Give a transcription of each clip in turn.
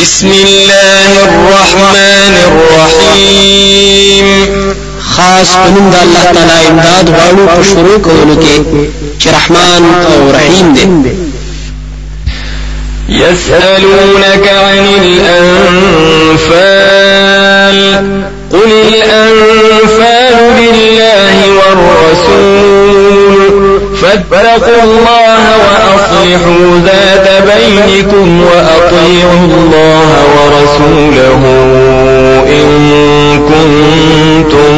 بسم الله الرحمن الرحيم. خاص پنوم د الله تعالی امداد غواړو په شروع چې رحمان أو رحیم دی يسألونك عن الأنفال قل الأنفال لله والرسول. فاتقوا الله وأصلحوا ذات بينكم وأطيعوا الله ورسوله إن كنتم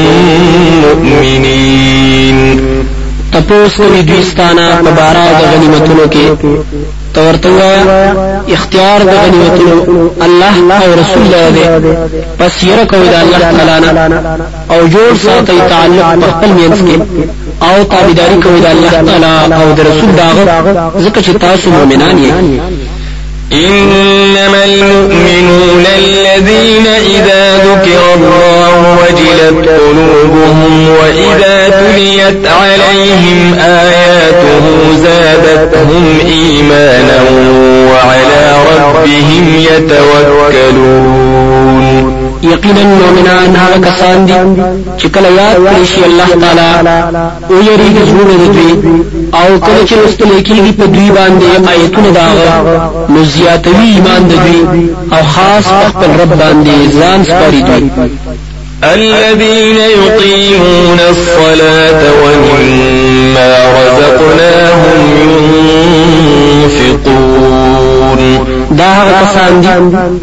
مؤمنين. تپوس کوي دوی ستانه په بارا د غنیمتونو کې تورته اختیار د غنیمتونو الله أو رسول دی پس یره کوي د الله تعالی أو جوړ ساتي تعلق په خپل مینس کې أو تابعداري کوي د الله تعالی أو د رسول داغه ځکه چې تاسو مؤمنان یې. إنما المؤمنون الذين إذا ذكر الله وجلت قلوبهم وإذا تليت عليهم آياته زادتهم إيمانا وعلى ربهم يتوكلون. یقینا مؤمنان هغه کسان دي چې کله یاد کړی شي الله تعالی او یریږي زړونه دوی او کله چې واستل کېږي په دوی باندې آیتونه داغه. نو زیاتوي ایمان دوی او خاص خپل رب باندې ځان سپاري دوی الذين يقيمون الصلاة ومما رزقناهم ينفقون. دا هغه کسان دي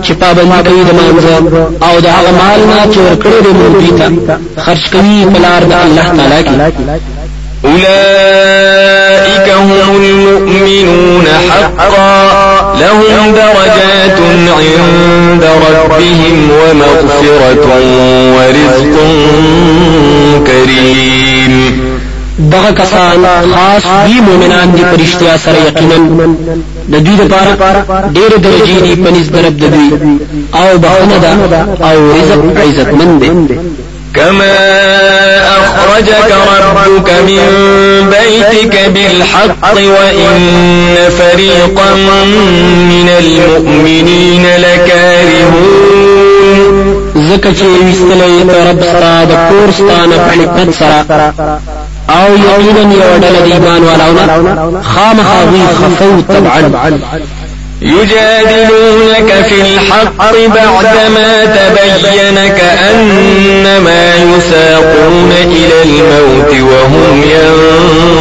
چې پابندي کوي د مانځه أو دا هغه مال نه چې ورکړي دي مونږ خرج کوي په لار د الله تعالی کې أولئك هم المؤمنون حقا. لهم درجات عند ربهم ومغفرة ورزق كريم. دغه کسان خاص دی مؤمنان دي پرشتیا سره یقینا. د دوی لپاره ډېر درجې دي پنځ درب د دوی أو بخنه ده أو رزق عزت مند دی. كما أخرجك ربك من بيتك بالحق وإن فريقا من المؤمنين لكارهون زکه چې وستلې رب ستاسو د کور سره أو یقینا یو ډله د ایمان والاونه خفو طبعا. يجادلونك في الحق بعدما تبين كأنما يساقون إلى الموت وهم ينظرون.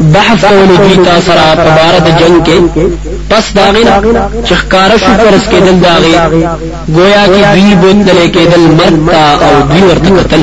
بحث کولو دوی تا سره په بار د جنگ کې پس داغینا چخکار شو پرس داغي گویا کې دوی مرتا أو دوی ورته قتل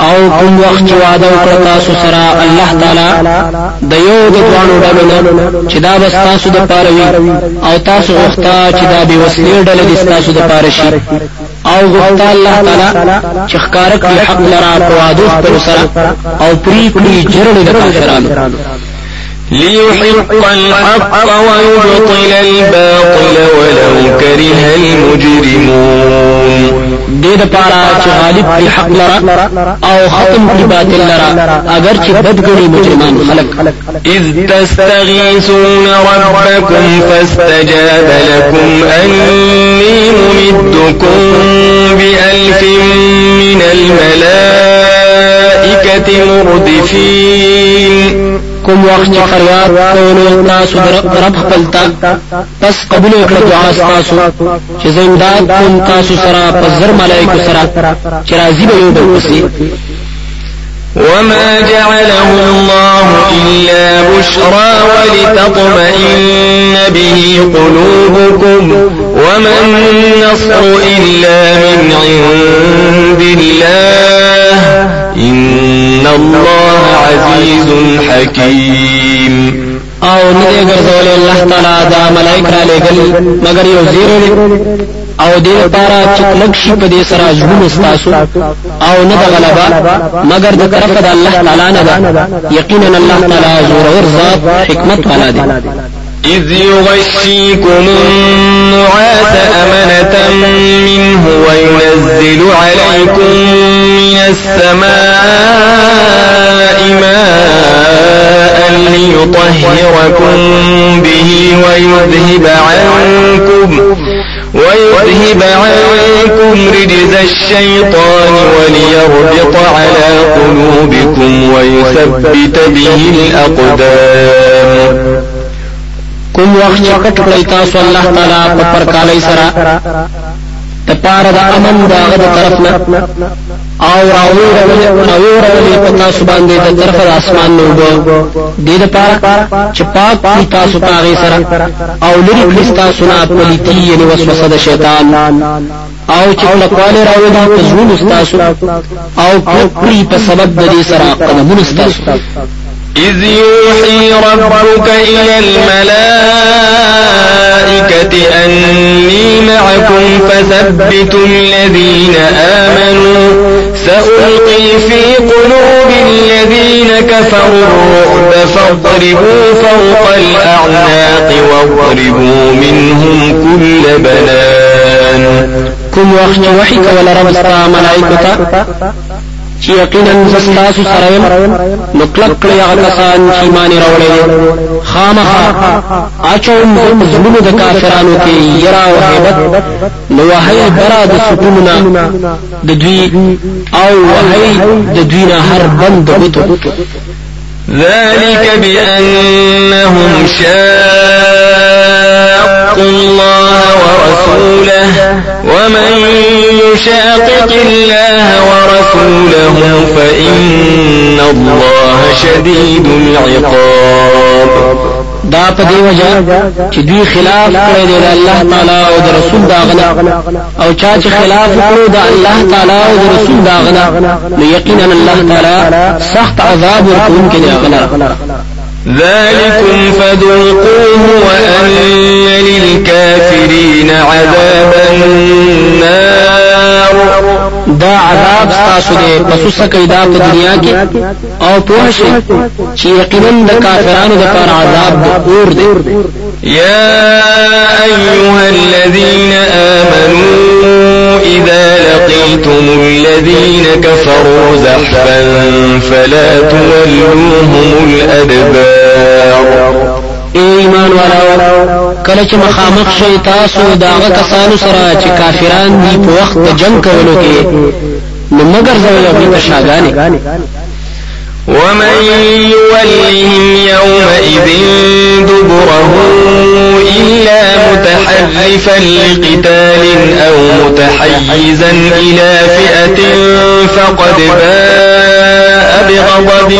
او کوم وخت وعده وکړ تاسو سره الله تعالی د یو د دوانو ډلو نه چې دا بس تاسو د پاره وي او تاسو غوښتا چې دا به وسلې ډلې د تاسو د پاره شي. او غوښتا الله تعالی چې ښکار کړي حق لرا په وعده پر سره او پری کړي جرړې د کافرانو. ليحق الحق ويبطل الباطل ولو كره المجرمون دې د پاره چې غالب کړي حق لرا أو ختم کړي باطل لرا. اگر چې بدګړي مجرمان خلق. إذ تستغيثون ربكم فاستجاب لكم أني ممدكم بألف من الملائكة مردفين کوم وخت چې فریاد کولو تاسو رب خپل تا پس قبول وکړه دعا تاسو چې زنداد کوم تاسو سره په زر ملائکه سره چې راضي به یو بل وما جعله الله إلا بشرى ولتطمئن به قلوبكم وما النصر إلا من عند الله إن الله عزيز حكيم أو نه ګرځول الله تعالی دا ملائکه لګل مگر یو أو دې لپاره چې کلک شي په دې سره ژوند استاسو أو نه د غلبا مگر د طرف د الله تعالی نه ده. یقینا الله تعالی زور اور ذات حکمت والا دی. إذ يغشيكم النعاس أمنة منه وينزل عليكم من السماء ماء ليطهركم به ويذهب عنكم ويذهب عنكم رجز الشيطان وليربط على قلوبكم ويثبت به الأقدام. کوم وخت چې کټ کړی تاسو الله تعالی په پرکالای سره د آمن داغه د طرف نه او راوړل په تاسو باندې د طرف د اسمان نو وګو دې د پاره چې پاک کی تاسو پاغه سره. او لري کړی تاسو نه پلیتی یعنی وسوسه د شیطان. او چې کله راوړل په ژوند تاسو او کړی په سبب د دې سره قدمونه تاسو إذ يوحي ربك إلى الملائكة أني معكم فثبتوا الذين آمنوا. سألقي في قلوب الذين كفروا الرعب فاضربوا فوق الأعناق واضربوا منهم كل بنان. كم وقت وحي ولا رب ملائكة؟ چې یقینا زستاسو سره يم کلک کړی هغه کسان چې ایمان راوړل خامخا آچوم زمونو د کافرانو کې یرا أو hebat نو وهي برا د سکوننا د دوی أو وهي د دوی نه هر بند غوتو ذلك بأنهم شاقوا الله ورسوله ومن يشاقق الله ورسوله فإن الله شديد العقاب. دا په دی وجه چې دوی خلاف کړی دی د الله تعالی أو د رسول داغنا أو چا چې خلاف کړو د الله تعالی أو د رسول داغنا نو یقینا الله تعالی سخت عذاب ورکوونکی دی ذلكم فذوقوه وأن للكافرين عذاب النار. دا عذاب ستاسو دی. پسو سکی دا په دنیا کې؟ أو پوه شي چې یقینا د کافرانو لپاره عذاب د اور دی. يا أيها الذين آمنوا إذا لقيتم الذين كفروا زحفا فلا تولوهم الأدبار. ایمان والاو کله چې مخامخ شي تاسو داغه کسانو سره چې کافران دي په وخت د جنگ کولو کې نو مگر زوی ومن يولهم يومئذ دبره إلا متحرفا لقتال أو متحيزا إلى فئة فقد باء بغضب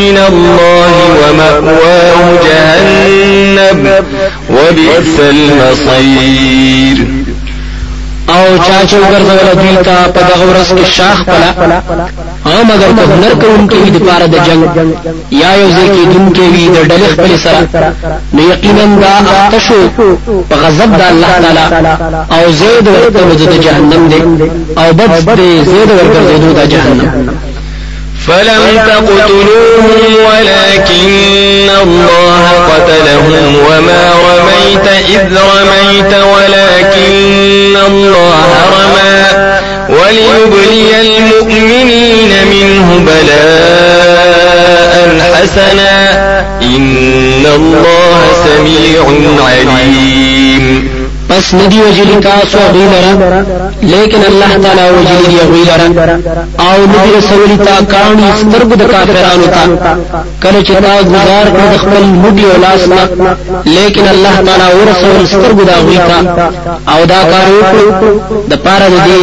من الله ومأواه جهنم وبئس المصير. أو چا چې وګرځول دوی ته په دغه شاخ پلا. او مگر که هنر کوونکی وي د پاره د جنگ یا یو ځکه دونکي وي د ډلې خپل سره نو یقینا دا اختشو په غضب د الله تعالی او زید ورته د جهنم دی او بد دی زید ورته د جهنم. فلم تقتلوهم ولكن الله قتلهم وما رميت إذ رميت ولكن الله رمى وليبلي المؤمنين منه بلاء حسنا إن الله سميع عليم. پس ندی وجلی تاسو اغوی لرا لیکن اللہ تعالی وجلی دی اغوی لرا۔ او ندی رسولی تا کانی سترگو دا کافرانو تا۔ کلچ تا گزار کرد خپل مڈی و لاسنا لیکن اللہ تعالی ورسول سترگو دا اغوی تا۔ او دا کارو کرو دا پارا دا دی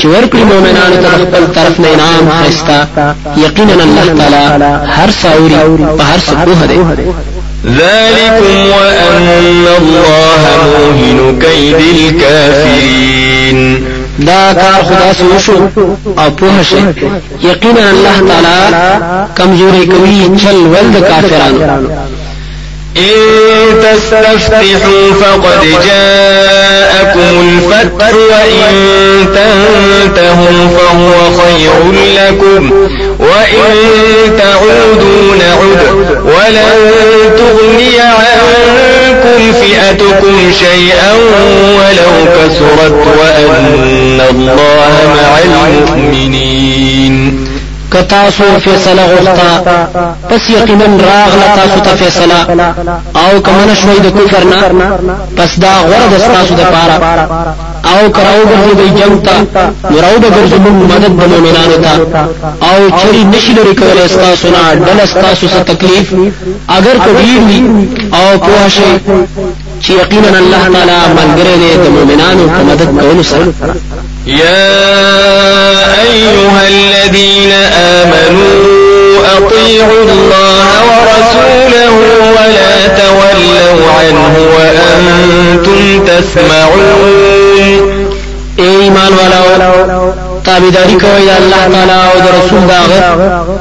چی ورکلی مومنانو تا خپل طرف نا انعام خستا یقینا اللہ تعالی هر ساوری پا هر سکوه دی ذلكم وأن الله موهن كيد الكافرين. دا کار خدا سے وشو أو پوه شي یقینا الله تعالی کمزوري کوي چل ول د کافرانو. إن تستفتحوا فقد جاءكم الفتح وإن تنتهوا فهو خير لكم وإن تعودوا نعد ولن تغني عنكم فئتكم شيئا ولو كسرت وأن الله مع المؤمنين. کتاسو فیصله غوښتا پس یقینا راغله تاسو ته فیصله. او کمن شوي د کفر نه پس دا غره د تاسو د پاره او کراو ګرځي د جنگ ته نوراو د ګرځي مدد د مؤمنانو ته. او چری نشي لري کولای تاسو نه ډل تاسو څه تکلیف. اگر کډیر وي او په شي چې یقینا الله تعالی ملګری دی د مؤمنانو په مدد کولو سره يا أيها الذين آمنوا أطيعوا الله ورسوله ولا تولوا عنه وأنتم تسمعون. ایمان والاو تابعداري کوي د الله تعالی أو د رسول داغه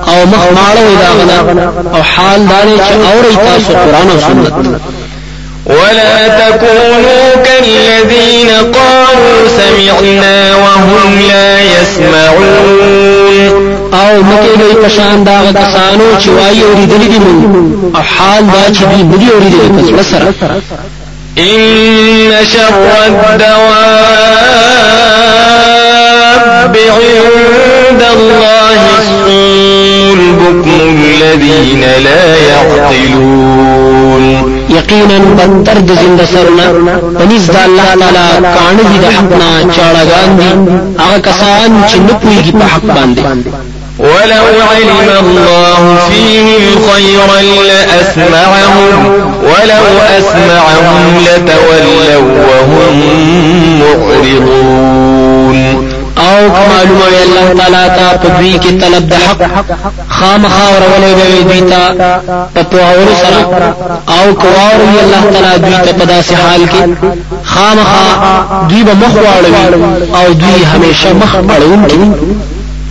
أو مخ ماړو داغه أو حال دار چې أوري تاسو قرآن أو سنت ولا تكونوا كالذين قالوا سمعنا وهم لا يسمعون. آو مکه گئی پشان دا کسانو چې وایي اوریدلې دي أو حال دا چې دې بلی اوریدلې پس إن شر الدواب عند الله الصول بكم الذين لا يعقلون. یقینا بدتر د زند سرنا پنځ د الله تعالی کان دي د حق نه چاړهګان دي هغه کسان چې نه پويږي په حق باندې ولو علم الله فيهم خيرا لأسمعهم ولو أسمعهم لتولوا وهم معرضون. او معلومه وي الله تعالی ته په دوی کې طلب د حق خامخا ورولې به دوی ته پتو اور سره؟ او کوار وي الله تعالی دوی ته په داسې حال کې خامخا دوی به مخ واړوي او دوی همیشه مخ اړون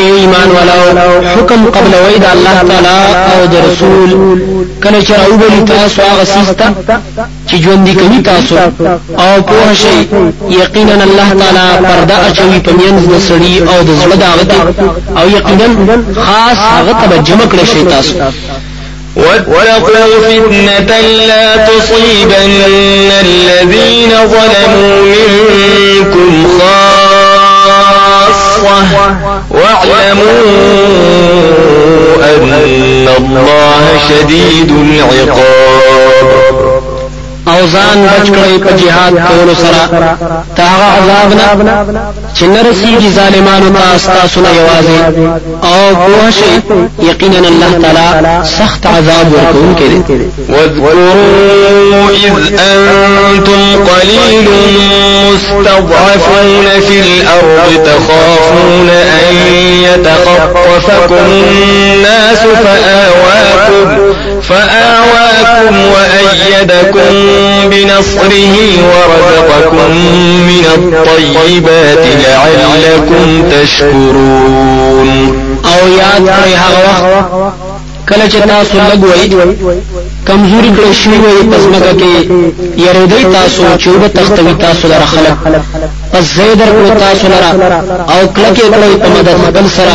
ایمان والا حکم قبل وید الله تعالی أو د رسول. کله چې راوبلی تاسو هغه سیستا چې ژوند کوي تاسو. أو په شي یقینا الله تعالی پرده اچوي په مینځ د سړي أو د زړه داغته أو یقینا خاص هغه ته جمع کړی شي تاسو. واتقوا فتنة لا تصيبن الذين ظلموا منكم خاصة واعلموا أن الله شديد العقاب. أو ځان بچ کړی په jihad کولو سره. تاغه عذاب نه؟ چې نرسیږي ظالمانو ته تاسو نه یوازې. أو په شي یقینا الله تعالی سخت عذاب ورکوونکی دی. واذكروا إذ أنتم قليل مستضعفون في الأرض تخافون أن يتخطفكم الناس فآواكم فآواكم وأيدكم بنصره ورزقكم من الطيبات لعلكم تشكرون. او یاد کړئ هغه وخت کله چې تاسو لګوي کمزوري کړی شوی وي پسمکه کې یریدای تاسو چې وب تختوي تاسو لره خلق. پس زید درکړو تاسو لره او کله کې کړی په مدد خپل سره.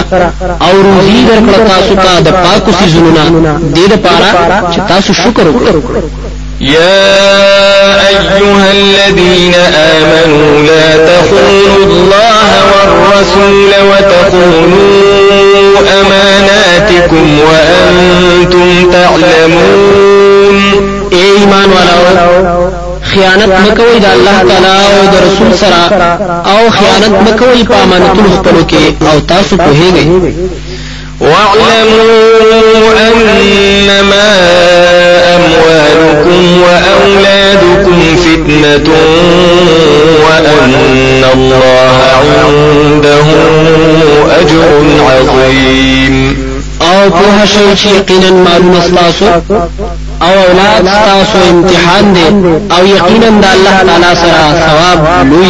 او روزي درکړو تاسو ته د پاکو سيزونو دې لپاره چې تاسو شکر وکړئ يا أيها الذين آمنوا لا تخونوا الله والرسول وتخونوا أماناتكم وأنتم تعلمون. ایمان والاو خیانت مکوئ د الله تعالی أو د رسول سره أو خیانت مکوئ په امانتونو خپلو أو تاسو پوهیږئ. واعلموا أنما أموالكم وأولادكم فتنة وأن الله له أجر عظيم. أو په شی چې یقینا ستاسو أو أولاد ستاسو امتحان دی أو یقینا د الله تعالی سره ثواب لوی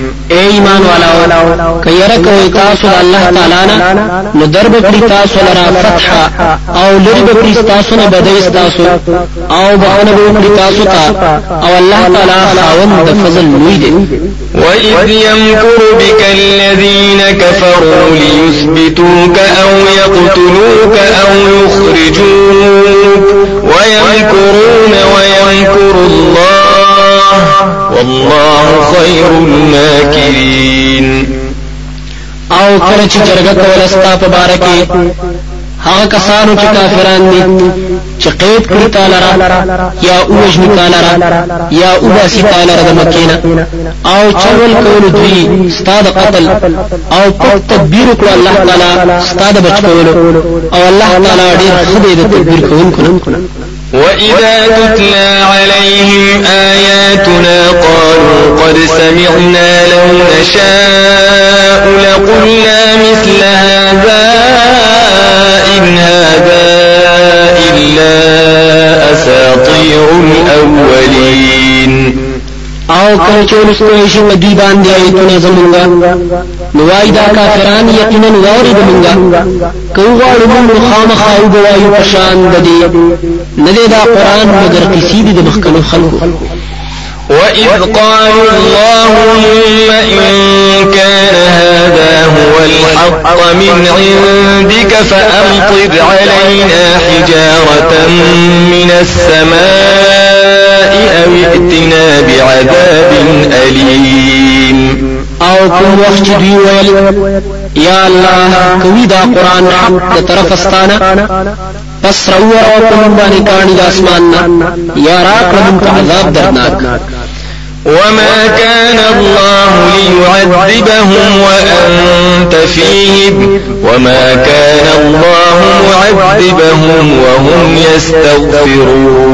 اے ایمان والاو کيره کوي تاسو الله تعالی نه نو درب کړی تاسو لرا فتح أو لری به تاسو نه بدای تاسو أو بهونه به تاسو ته أو الله تعالی خاوند د فضل لوی دی وإذ يمكر بك الذين كفروا ليثبتوك أو يقتلوك أو يخرجوك ويمكرون ويمكر الله والله خير الماكرين. او کله چې جرګه کول استا په باره کې هغه کسانو چې کافران دي چې قید کړی تعالی را یا اوجنی تعالی را یا اوباسی تعالی را د مکینا او چول کول دوی استاد قتل او پک تدبیر کړ الله تعالی استاد بچ کول او الله تعالی ډیر خدای د تدبیر کوونکو وإذا تتلى عليهم آياتنا قالوا قد سمعنا لو نشاء لقلنا مثل هذا إن هذا إلا أساطير الأولين أو کله چې ولستوي شي دې باندې آیتونه زمونږه نو وای دا کافران یقینا وارد مونږه کو غواړو موږ خامخا أو بوایو پشان د دې. نه دا قرآن مگر قصیدې د مخکنو خلقو. وإذ قالوا اللهم إن كان هذا هو الحق من عندك فأمطر علينا حجارة من السماء أو ائتنا بعذاب أليم. آو کوم وخت چې دوی ویل یا الله کوي دا قرآن حق طرف استانه پس رو أو کوم باندې کانی د اسمان نه یا را کړم عذاب درناک وما كان الله ليعذبهم وأنت فيهم. وما كان الله معذبهم وهم يستغفرون.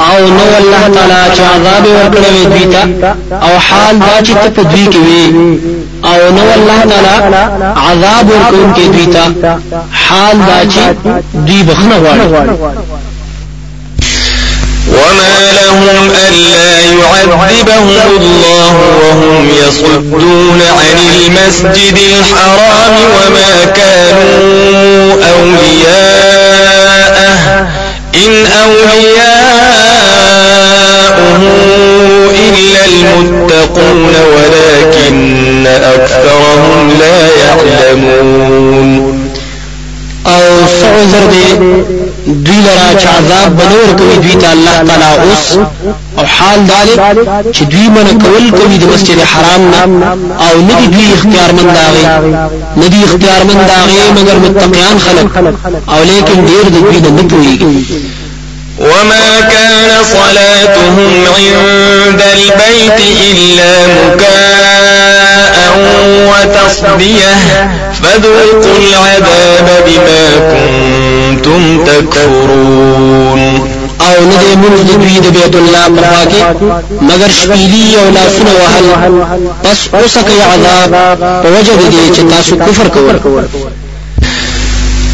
آو نو الله تعالی چې عذاب ورکړي دوی آو حال دا چې په أو نو الله تعالی عذاب ورکوونکي دوی ته حال دا چې دوی بخنه غواړي وما لهم ألا يعذبهم الله وهم يصدون عن المسجد الحرام وما كانوا أولياءه إن أولياؤه إلا المتقون ولكن أكثرهم لا يعلمون. أو سعذر دی دوی لرا چې عذاب بنور کوي دوی ته الله تعالی اوس او حال دار چې دوی من کول کوي د مسجد حرام نه. او ندي دوی اختیار من داغي ندي اختیار من داغي مگر متقیان خلق. او لیکن ډیر د دوی نه پويږي وما كان صلاتهم عند البيت إلا مكاء وتصديه فذوقوا العذاب بما كنتم تكفرون أو نه دې مونږ د دوی د بیت الله په خوا کې مگر شپېلی أو لاسونه وهل پس اوسه کوي عذاب په وجه دې چې تاسو کفر کوئ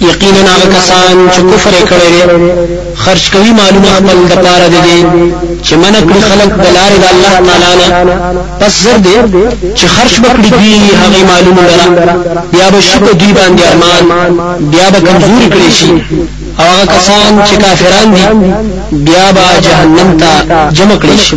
یقینا هغه کسان چې کفر کړي خرج کوي مالونه خپل د پاره دي چې من کړی خلق د لارې د الله تعالی نه. پس زر دې چې خرج وکړي دي هغه مالونه لرا بیا به شپ دوی باندې ارمان. بیا به کمزوري کړي شي. او هغه کسان چې کافران دي بیا به جهنم ته جمع کړي شي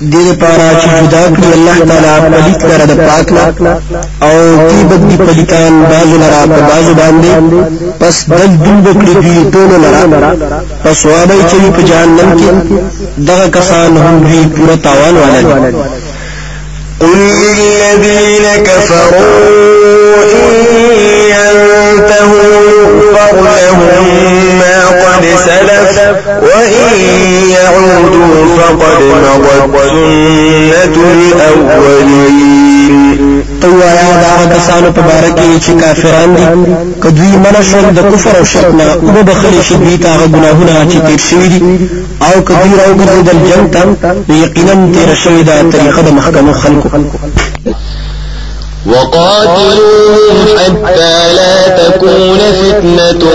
دې لپاره چې جدا کړی الله تعالی پلیت لره د پاک نه أو تی بدی پلیتان بازو لرا په بازو باندې پس دل دل بکړي دی ټول لرا پس وابه چې په جهنم کې دغه کسان هم وی پورا تاوان والا دي قل للذين كفروا إن ينتهوا يغفر لهم ما قد سلف وإن يعودوا فقد مضت سنة الأولين. توایا دا کسانو په باره کې چې کافران دي. کدوی منع شول د کفر أو شرک نه أو بخلی شي دوی ته ګناهونه چې تیر شوي دي. آو کدوی راو ګرځیدل جنگ ته یقینا تیر شوی دا طریقه د محکمو خلقو. وقاتلوهم حتى لا تكون فتنة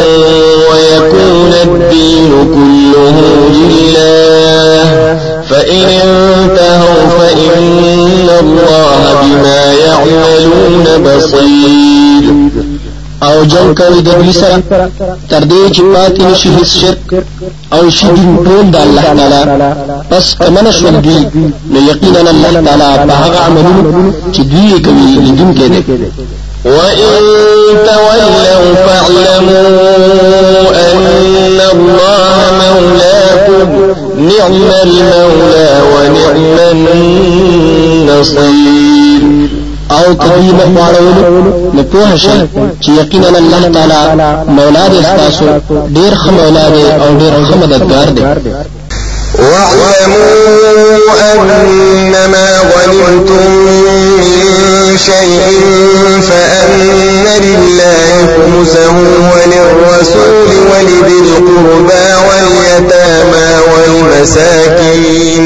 ويكون الدين كله لله. فإن انتهوا فإن الله بما يعملون بصير جنگ کوي د دوی سره تر دې چې پاتې نشي هیڅ شرک أو شي دین ټول د الله تعالی. پس کمن شو دوی نو یقینا الله تعالی په هغه عملونو چې دوی کوي لیدونکي دي وإن تولوا فاعلموا أن الله مولاكم نعم المولى ونعم النصير أو نه واړولو نو په شي چې یقینا الله تعالی مولا دې تاسو ډیر ښه مولا دې أو ډیر ښه مددگار دې واعلموا أنما غنمتم من شيء فأن لله خمسه وللرسول ولذي القربى واليتامى والمساكين.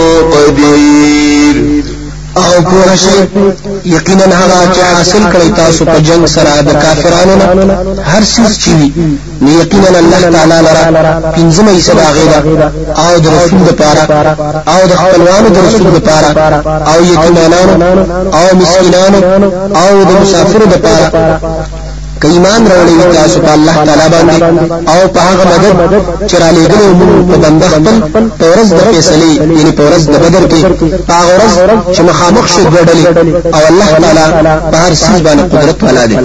او پوه شي یقینا هغه چې حاصل کړی تاسو په جنگ سره د کافرانو نه هر څه چې وي نو یقینا الله تعالی لرا پنځمه حصہ غیره او د رسول لپاره او د خپلوانو د رسول لپاره او یتیمانانو او مسکینانو او د مسافرو لپاره که ایمان راوړی تاسو په الله تعالی باندې أو په هغه مدد چې را لېږلو موږ په بنده خپل په ورځ د فیصلې یعنی په ورځ د بدر کې په ورځ چې مخامخ شو أو الله تعالی په هر څه باندې قدرت والا دی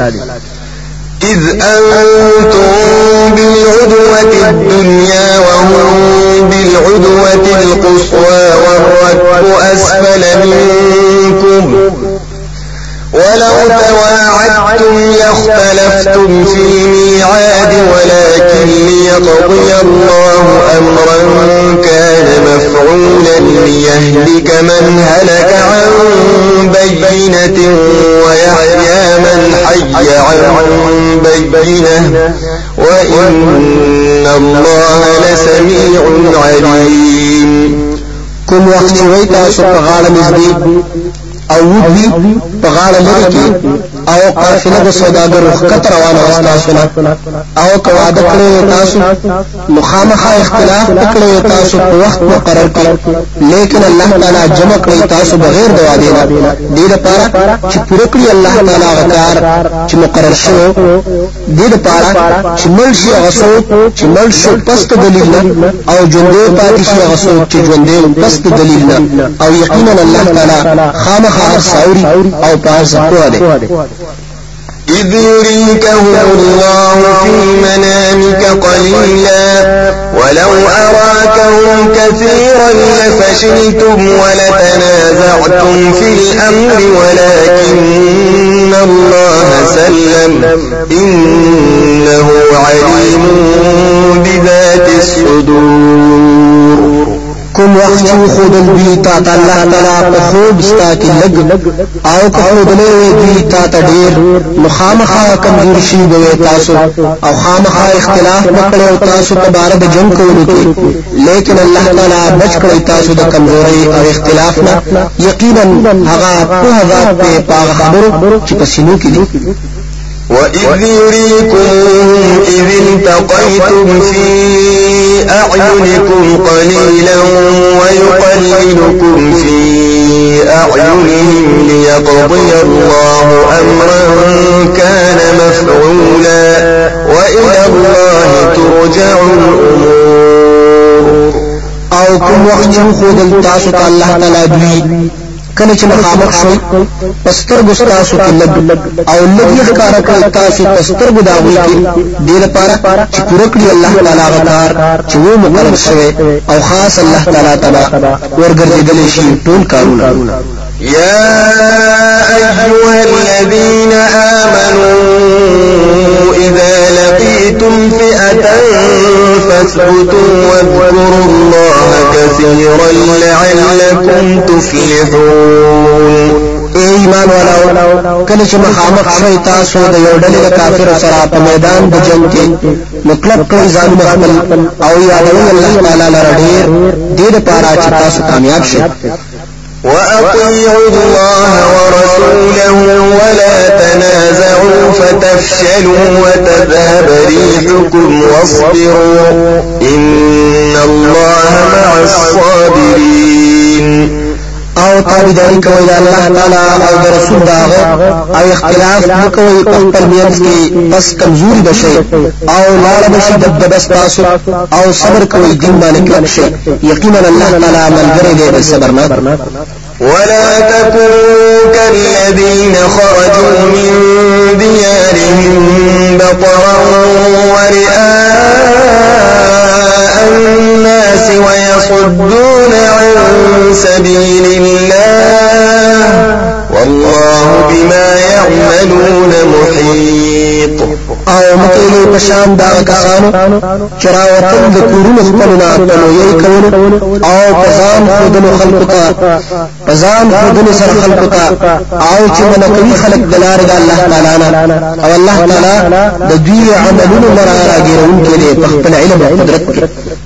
إذ أنتم بالعدوة الدنيا وهم بالعدوة القصوى والركب أسفل منكم ولو تواعدتم لاختلفتم في الميعاد ولكن ليقضي الله أمرا كان مفعولا ليهلك من هلك عن بينة ويحيى من حي عن بينة. وإن الله لسميع عليم. وای تاسو په غاړه نږدې او ودی په غاړه لري کې او قافله د سوداګرو خطر روانه واستاسو او وعده کړی تاسو مخامخه اختلاف کړی تاسو په وخت مقرر کړ لیکن الله تعالی جمع کړی تاسو بغیر د وعده نه. دې لپاره چې پوره کړی الله تعالی غکار چې مقرر شو دې لپاره چې مل شي غسو چې مل شو پس دلیل نه. او ژوندې پاتې شي غسو چې ژوندې پس دلیل نه. او یقینا الله تعالی خامخ هر ساوري او پاس په ده إذ يريكهم الله في منامك قليلا. ولو أراكهم كثيرا لفشلتم ولتنازعتم في الأمر ولكن الله سلم. إنه عليم بذات الصدور. وخت چې خودل دوی تا ته الله تعالی په خوب ستا کې لګ او که خودلې دوی تا ته ډیر مخامخه کمزور شي به تاسو. او خامخه اختلاف وکړو تاسو په بار د جنگ کولو کې لیکن الله تعالی بچ کړی تاسو د کمزوري او اختلاف نه یقینا هغه په ذات په خبرو چې پسینو کې دي وإذ يريكم إذ التقيتم في أعينكم قليلا ويقللكم في أعينهم ليقضي الله أمرا كان مفعولا وإلى الله ترجع الأمور. أو كم وقت تاسو الله تعالى دوی کله چې مخامخ شوي پستر ګستاسو کې لګ او لګي ښکارا کړ تاسو پستر ګداوي کې دې لپاره چې پوره کړی الله تعالی غکار چې و مقرر شوی او خاص الله تعالی تبا ورګرځیدل شي ټول کارونه يا أيها الذين آمنوا إذا لقيتم فئة فاثبتوا واذكروا الله كثيرا لعلكم تفلحون. ایمان والاو کله چې مخامخ شوي تاسو د یو ډلې کافر سره په میدان د جنگ کې مطلب کړی ځان خپل أو یادوي الله تعالی لره ډیر دې لپاره چې تاسو کامیاب شئ. وأطيعوا الله ورسوله ولا تنازعوا فتفشلوا وتذهب ريحكم واصبروا إن الله مع الصابرين أو تابعداري کوي د الله تعالی أو د رسول داغه أو اختلاف وکوي په خپل میانس کې بس کمزوري بشي أو لاړه بشي د بس تاسو أو صبر کوي دین باندې کلک شي یقینا الله تعالی ملګری دی د صبر نه ولا تكونوا كالذين خرجوا من ديارهم بطرا ورئاء الناس ويصدون عن سبيل الله والله بما يعملون محيط. أو مکه په دا کسانو چې راوتل د کورونو خپلنا په لوی کولو؟ آو پزان خودنو خلقو ته پزان خودنو سره آو چې منکوي خلق دلار د الله تعالی نه. أو الله تعالی د دوی عملونو لرا راګیرون کې په خپل علم أو قدرت کې.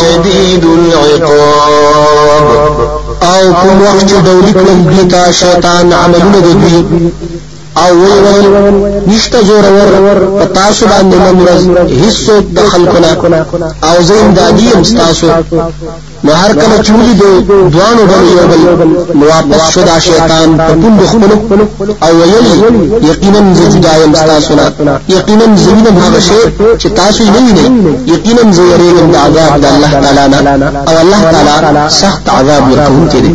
شديد العقاب. أو کوم وخت چې دولی کړم دیتا شیطان عملونه دوی او وی وی نشته زور ور په تاسو باندې نمرز هیڅ د خلقنا او زین دادی هم تاسو نو هر کله چولی دو دوانو ډول یو بل. نو واپس شو دا شیطان په پوند خپل او ویلی یقینا زه جدا یم تاسو نه. یقینا زمینه هغه شی چې تاسو یې نه وینئ. یقینا زه یریږم د عذاب د الله تعالی نه. او الله تعالی سخت عذاب ورکوونکی دی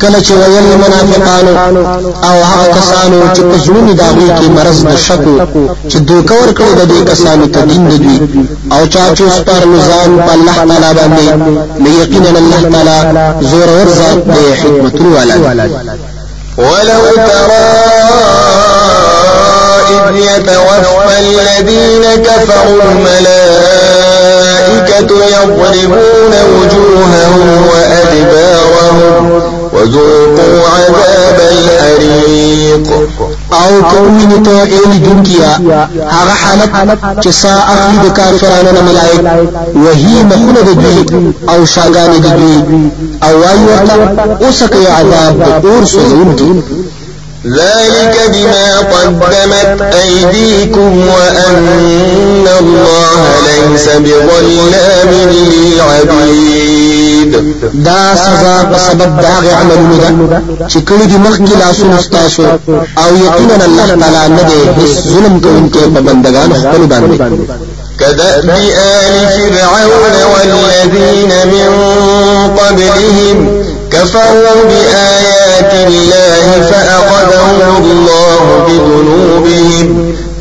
کله چې ویل منافقانو أو هغه کسانو چې په زړونو داوی کې مرز د شکو چې دوکه ورکړي د دې کسانو ته دین دوی. أو چا چې سپار نظام په الله تعالی باندې نو یقینا الله تعالی زور ور ذات دی. حکمت ولو ترى إذ يتوفى الذين كفروا الملائكة يضربون وجوههم وأدبارهم وذوقوا عذاب الحريق. أو کومینه ته ایلی دنکیا هغه حالت چې سا اخلي د کافرانو نه ملائک وهي مخونه د دوی أو شاګان د دوی أو وای ورته اوسکه عذاب د اور سوزون ذلك بما قدمت أيديكم وأن الله ليس بظلام للعبيد. دا سزا په سبب دا غ عملونو ده چې کړي دي لاسونو ستاسو أو یقینا الله تعالی نه دی هیڅ ظلم کوونکی په بندگانو خپل باندې. كدأب آل فرعون والذين من قبلهم كفروا بآيات الله فأخذهم الله بذنوبهم.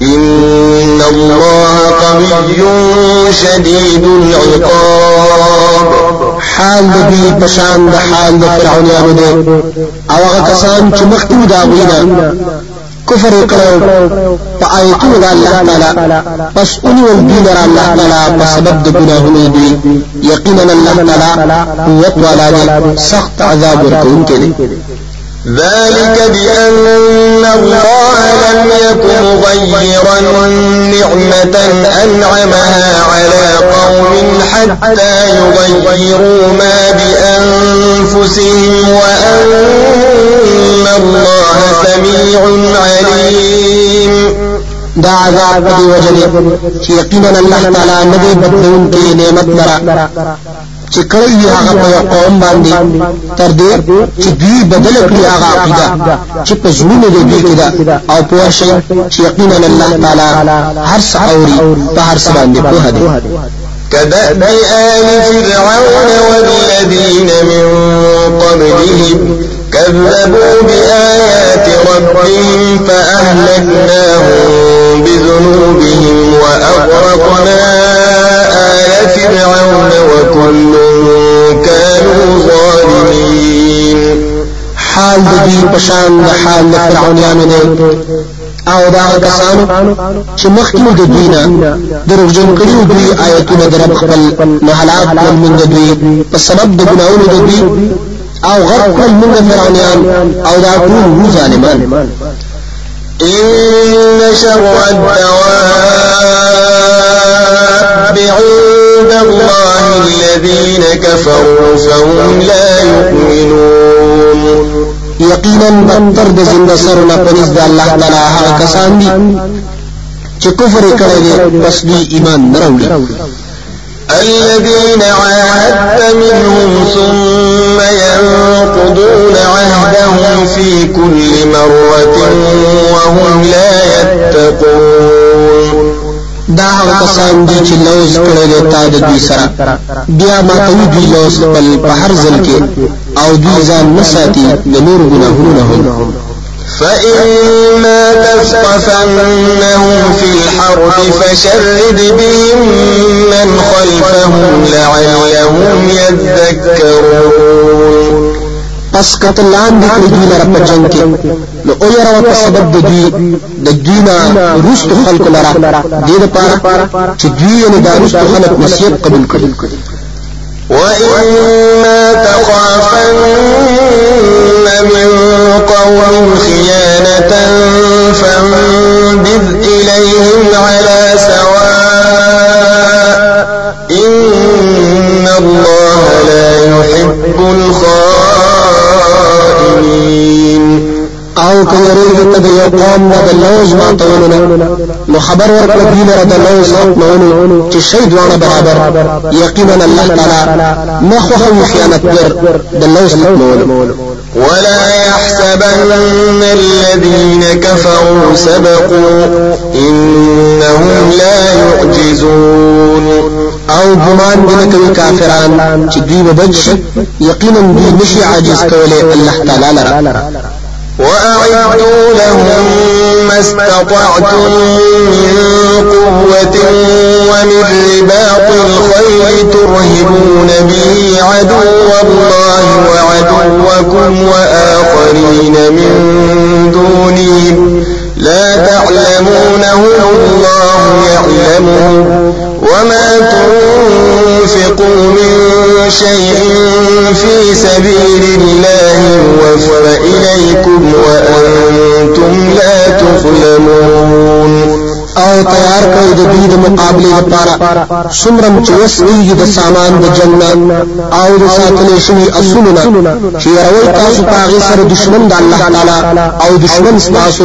إن الله قوي شديد العقاب. حال دې پشان د حال د فرعونانو دی أو هغه کسان چې مخکې کفر وکړو په آیتونو الله تعالی پس اونې ول دي لر الله تعالی په سبب د ګناهونو دي الله تعالی قوت والا دی سخت عذاب ورکوونکی دی ذلك بأن الله لم يكن مغيرا نعمة أنعمها على قوم حتى يغيروا ما بأنفسهم وأن الله سميع عليم. دا عذاب په دی وجه چې یقینا الله تعالی نه دی بدلون کې نعمت لرا چې کړی هغه په قوم باندې تر دې چې دوی بدل کړی هغه عقیده چې په زړونو دې دوی کې أو په شي چې یقینا الله تعالی هر څه اوري په هر څه باندې په دی كدأب آل فرعون والذين من قبلهم كذبوا بآيات ربهم فأهلكناهم بذنوبهم وأغرقنا آل فرعون وكل كانوا ظالمين. حال د دې پشان د حال د فرعونانو دی. أو دا کسانو چې مخکې د دوی نه دروغجن کړي دوی آیتونه در خپل نه هلاک کړل موږ دوی. په سبب د ګناونو د دوی أو غرق کړل موږ فرعونان أو دا ټول ظالمان. إن شر الدواب عند الله الذين كفروا فهم لا يؤمنون. یقینا بدتر د زنده سرونه پنځ د الله تعالی هغه کسان دي چې کفر کړی دی بس دوی ایمان نه راوړي الذين عاهدت منهم ثم ينقضون عهدهم في كل مرة وهم لا يتقون. دا هغه کسان دي چې لوز دی تا د دوی سره. بیا ما ته دوی لوز بل په هر ځل کې أو دوی ځان نه ساتي د نور ګناهونو هم. فإما تثقفنهم في الحرب فشرد بهم من خلفهم لعلهم يذكرون پس کته لاندې کړی دوی لره په جنگ کې نو أو په سبب د دوی د دوی نه رست خلق لره دې لپاره چې دوی نه رست خلق نصیحت قبول کړي وإما تخافن من قوم خيانة فانبذ إليهم على سواء إن الله ته د یو قوم نه د لوز نه نو خبر ورکړه لره د لوز چې برابر یقینا الله تعالی خیانتګر د لوز ولا يحسبن الذين كفروا سبقوا إنهم لا يعجزون أو ګمان دې کوي کافران چې دوی به بچ یقینا عاجز کولای الله تعالی لره وأعدوا لهم ما استطعتم من قوة ومن رباط الخيل ترهبون به عدو الله وعدوكم وآخرين من دونهم لا تعلمونهم الله يعلمهم وما تنفقوا من شيء في سبيل الله يوفى إليكم وأنتم لا تظلمون. أو تیار کړی د دوی د مقابله لپاره څومره چې وسیږي د سامان د جنت أو د ساتل شوی اصولنا چې راوي تاسو پاغي سره دشمن د الله تعالی أو دشمن تاسو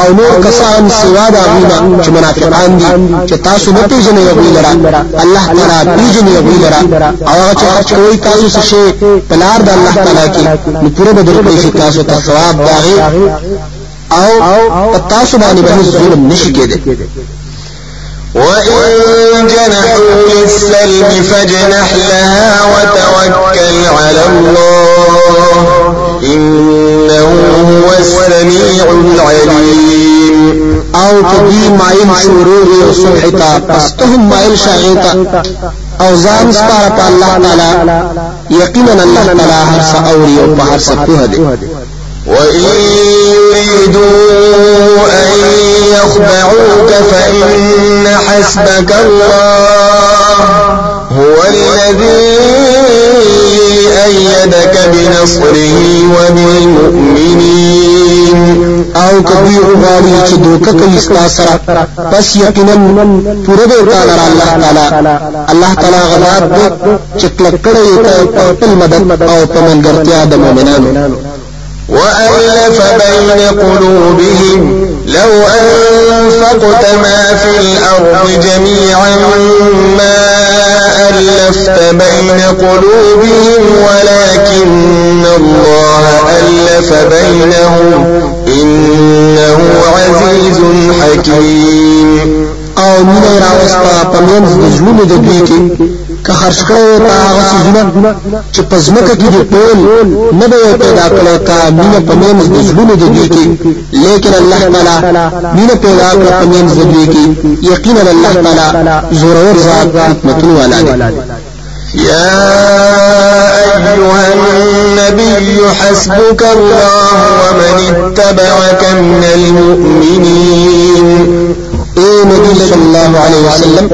أو نور کسان سوا د غینا چې منافقان دي چې تاسو نه پیژنئ یو لرا الله تعالی پیژنئ یو لرا أو هغه چې خرج کوي تاسو څه شي پلار د الله تعالی کې نو پوره بدل کوي تاسو ته ثواب داغي أو پتاسو باندې به ظلم نشي کېده وإن جنحوا للسلم فاجنح لها وتوكل على الله. إنه هو السميع العليم. أو کدی مایل شروع صلحتا پستهم مایل شاغیتا أو ځان سپاره په الله تعالی یقینا الله تعالی هر څه اوري أو وإن يريدوا أن يخدعوك فإن حسبك الله هو الذي أيدك بنصره وبالمؤمنين. أو کبھی غواړي چې دوکه کوي ستا سره پس یقینا پوره دی تعالی الله تعالی الله تعالی غلط چې کلک کړی ته مدد أو په منګرتیا د مؤمنانو وألف بين قلوبهم لو أنفقت ما في الأرض جميعا ما ألفت بين قلوبهم ولكن الله ألف بينهم إنه عزيز حكيم أو مینه راوستا پمنځ د ژوند د که خرج هغه سيزونه چې کې دي ټول نه به پیدا تا په د کې لیکن الله تعالی پیدا په د کې یقینا الله تعالی ذات حکمتونه والا يا أيها النبي حسبك الله ومن اتبعك من المؤمنين. نبی صلی الله علیه وسلم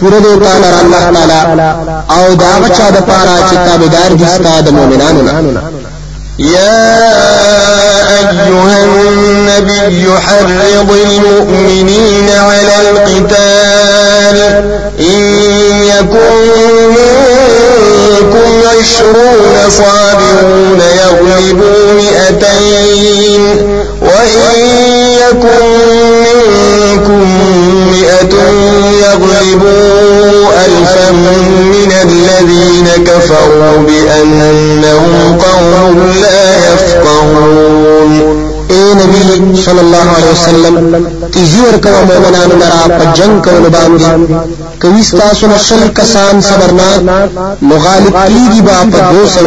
پوره دې تعالی الله تعالی أو دا بچا د پاره چې تابعدار دي ستاسو مؤمنانو يا أيها النبي حرض المؤمنين على القتال إن يكن منكم عشرون صابرون يغلبوا مئتين وإن يكن منكم يغلبوا ألفا من الذين كفروا بأنهم قوم لا يفقهون. نبی صلی الله علیه وسلم تیزی ورکو مؤمنانو لرا په جنگ کولو باندې کوي تاسو نشل کسان صبرناک مغالب کیږي با په دوسو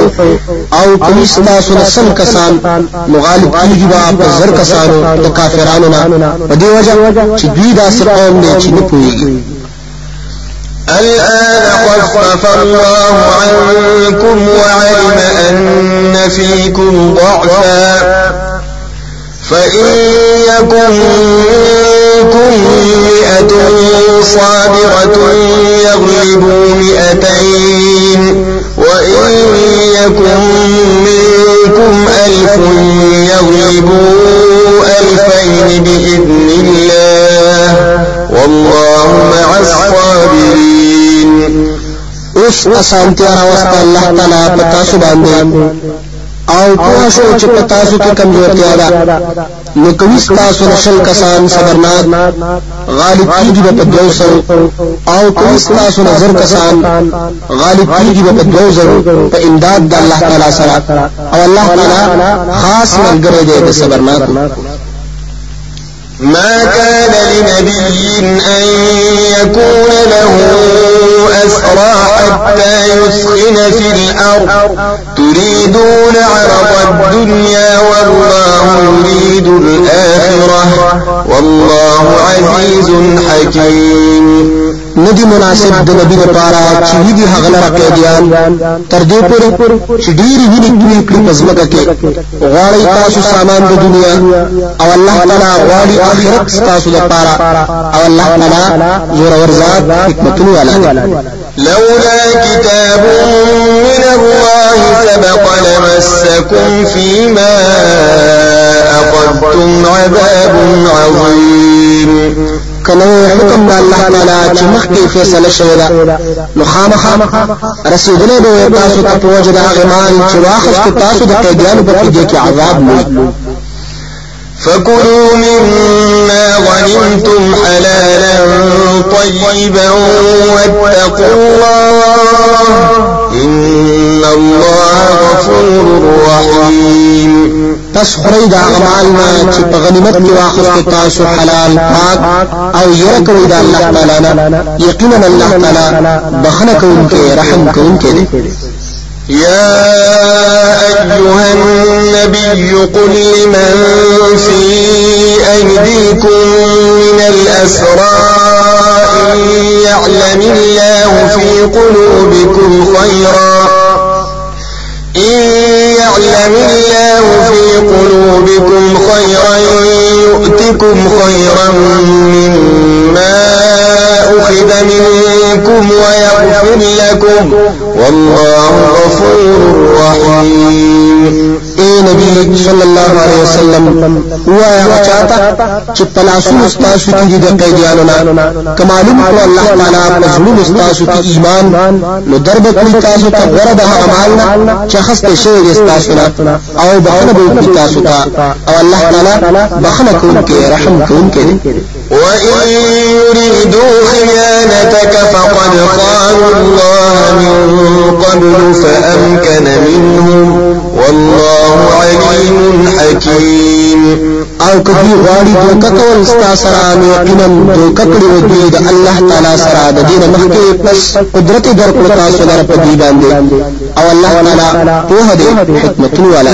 أو کوي تاسو نسل کسان مغالب کیږي با په زر کسانو د کافرانو نه په دی وجه چې دوی داسې قوم دي چې نه پوهیږي الآن خفف الله عنكم وعلم أن فيكم ضعفا. فإن يكن منكم مئة صابرة يغلبوا مئتين وإن يكن منكم ألف يغلبوا ألفين بإذن الله والله مع الصابرين. اوس اسانتیا راوسته الله تعالی په تاسو باندې او پوه شو چې په تاسو کې کمزورتیا ده نو کوي تاسو نشل کسان صبرناک غالب کیږي په دوه سر او کوي تاسو نظر کسان غالب کیږي په دوه سر په امداد د الله تعالی سره او الله تعالی خاص ملګری دی د صبرناک ما كان لنبي أن يكون له أسرى حتى يسخن في الأرض. تريدون عرض الدنيا والله يريد الآخرة. والله عزيز حكيم. ندی مناسب د نبی لپاره چې وی هغه لره قیدیان تر دې پورې چې ډیر ویني کړی کړی پزماکه کې. غواړي تاسو سامان د دنیا أو الله تعالی غواړي آخرت تاسو لپاره. أو الله تعالی زور ورزاد حکمتونه والا لولا كتاب من الله سبق لمسكم فيما أخذتم عذاب عظيم. حکم تعالی چې مخکې فیصله شوی رسیدلې به تاسو ته په وجه چې تاسو د قیدیانو په کې کې عذاب فكلوا مما غنمتم حلالا طيبا واتقوا الله الله غفور رحيم. تاسو دا اعمال واخست تاسو حلال پاک أو یره کوي دا الله تعالی نه یقینا الله تعالی بخنه کوونکی رحم يا أيها النبي قل لمن في أيديكم من الأسرى إن يعلم الله في قلوبكم خيرا يعلم الله في قلوبكم خيرا يؤتكم خيرا مما أخذ منكم ويغفر لكم والله غفور رحيم. اے نبی صلی الله علیه وسلم وایا چاته چې پلاسو استاسو کې د قیدیانو نه کمالم کو الله تعالی په استاسو کې ایمان نو درب کړی تاسو ته غره د اعمال چې خسته شوی استاسو نه آو بخنه به تاسو ته أو الله تعالی بخنه کوونکی رحم کوونکی وإن يريدوا خيانتك فقد خانوا الله من قبل فأمكن منهم والله عليم حكيم. أو کدی غواړي دوکه کول ستا سره نو یقینا دوکه کړی الله تعالی سره د دین مخکې پس قدرت درکړه تاسو لپاره په دی أو الله تعالی په دې حکمت والا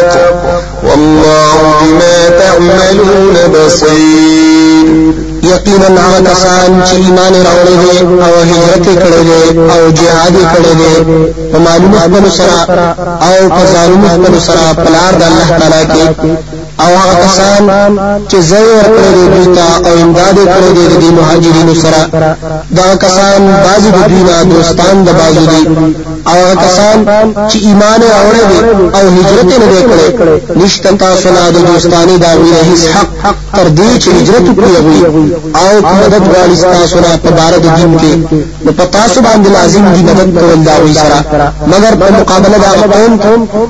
یقینا هغه کسان چې ایمان راوړي دي او هجرت کړي دي او جهاد کړي دي په معلومه خپل سره او په ظالم خپل سره په لار د الله تعالی کې او هغه کسان چې زوی ورکړي دي دوی ته او امداد کړي دي د مهاجرینو سره دا کسان بعضی د دوی نه دوستان د بعضو دي. او هغه کسان چې ایمان دي او هجرت نه کړي نشته تاسو نه د دوستانی دا وی هیڅ حق تر دې چې هجرت وکړي او مدد غواړي تاسو نه په بار د دین کې. نو په تاسو باندې لازم دي مدد کول دا وی سره. مگر په مقابله دا قوم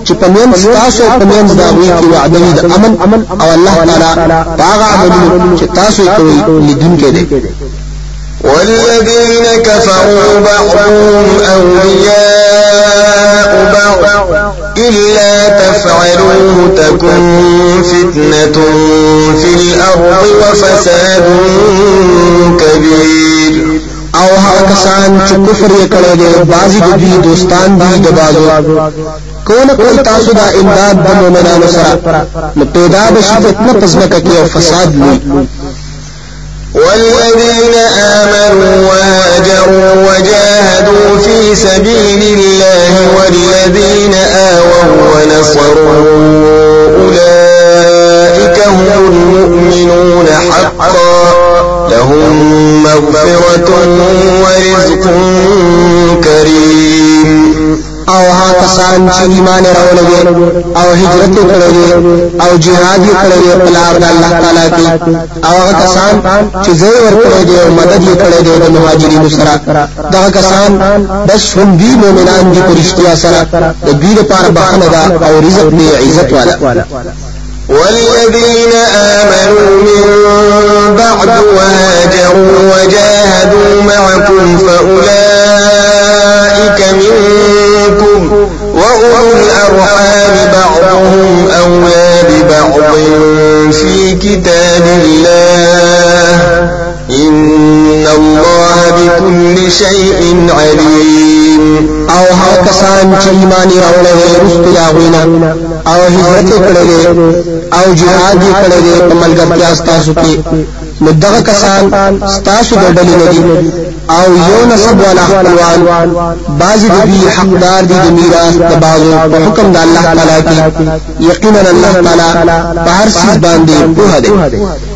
چې په من تاسو په من دا وی کې وعده د امن أو الله تعالی باغ عملونه چې تاسو کوي لیدون کې دي والذين كفروا بعضهم أولياء بعض إلا تفعلوه تكن فتنة في الأرض وفساد كبير أو هغه کسان چې کفر یې کړی دی بعضی د دوی دوستان دي د بازو۔ کونه کوي تاسو دا امداد د مؤمنانو سره؟ نو پیدا بشي فتنه پزمکه کې أو فساد لوي والذين آمنوا وهاجروا وجاهدوا في سبيل الله والذين کسان چې ایمان راوړل أو هجرت دي أو جهاد دي په لار د الله تعالی کې أو هغه کسان چې زوی ورکړل دي أو مدد کړل دي د مهاجرینو سره. دا کسان بس هم مؤمنان دي پرشتیا سره. د دې لپاره بخنه ده أو رزق دی عزت والا والذين آمنوا من بعد وهاجروا وجاهدوا معكم فأولئك منكم وأولو الأرحام بعضهم أولى ببعض في كتاب الله. إن الله بكل شيء عليم. آو هغه کسان چې ایمان آو هجرت کړي آو یې کړي په ملګرتیا تاسو کې نو دغه ستاسو او یو نسب والا خپلوان. بعضی د دوی حقدار دي د میراث د بازو په حکم د الله تعالی کې. یقینا الله تعالی په هر څه باندې پوهه ده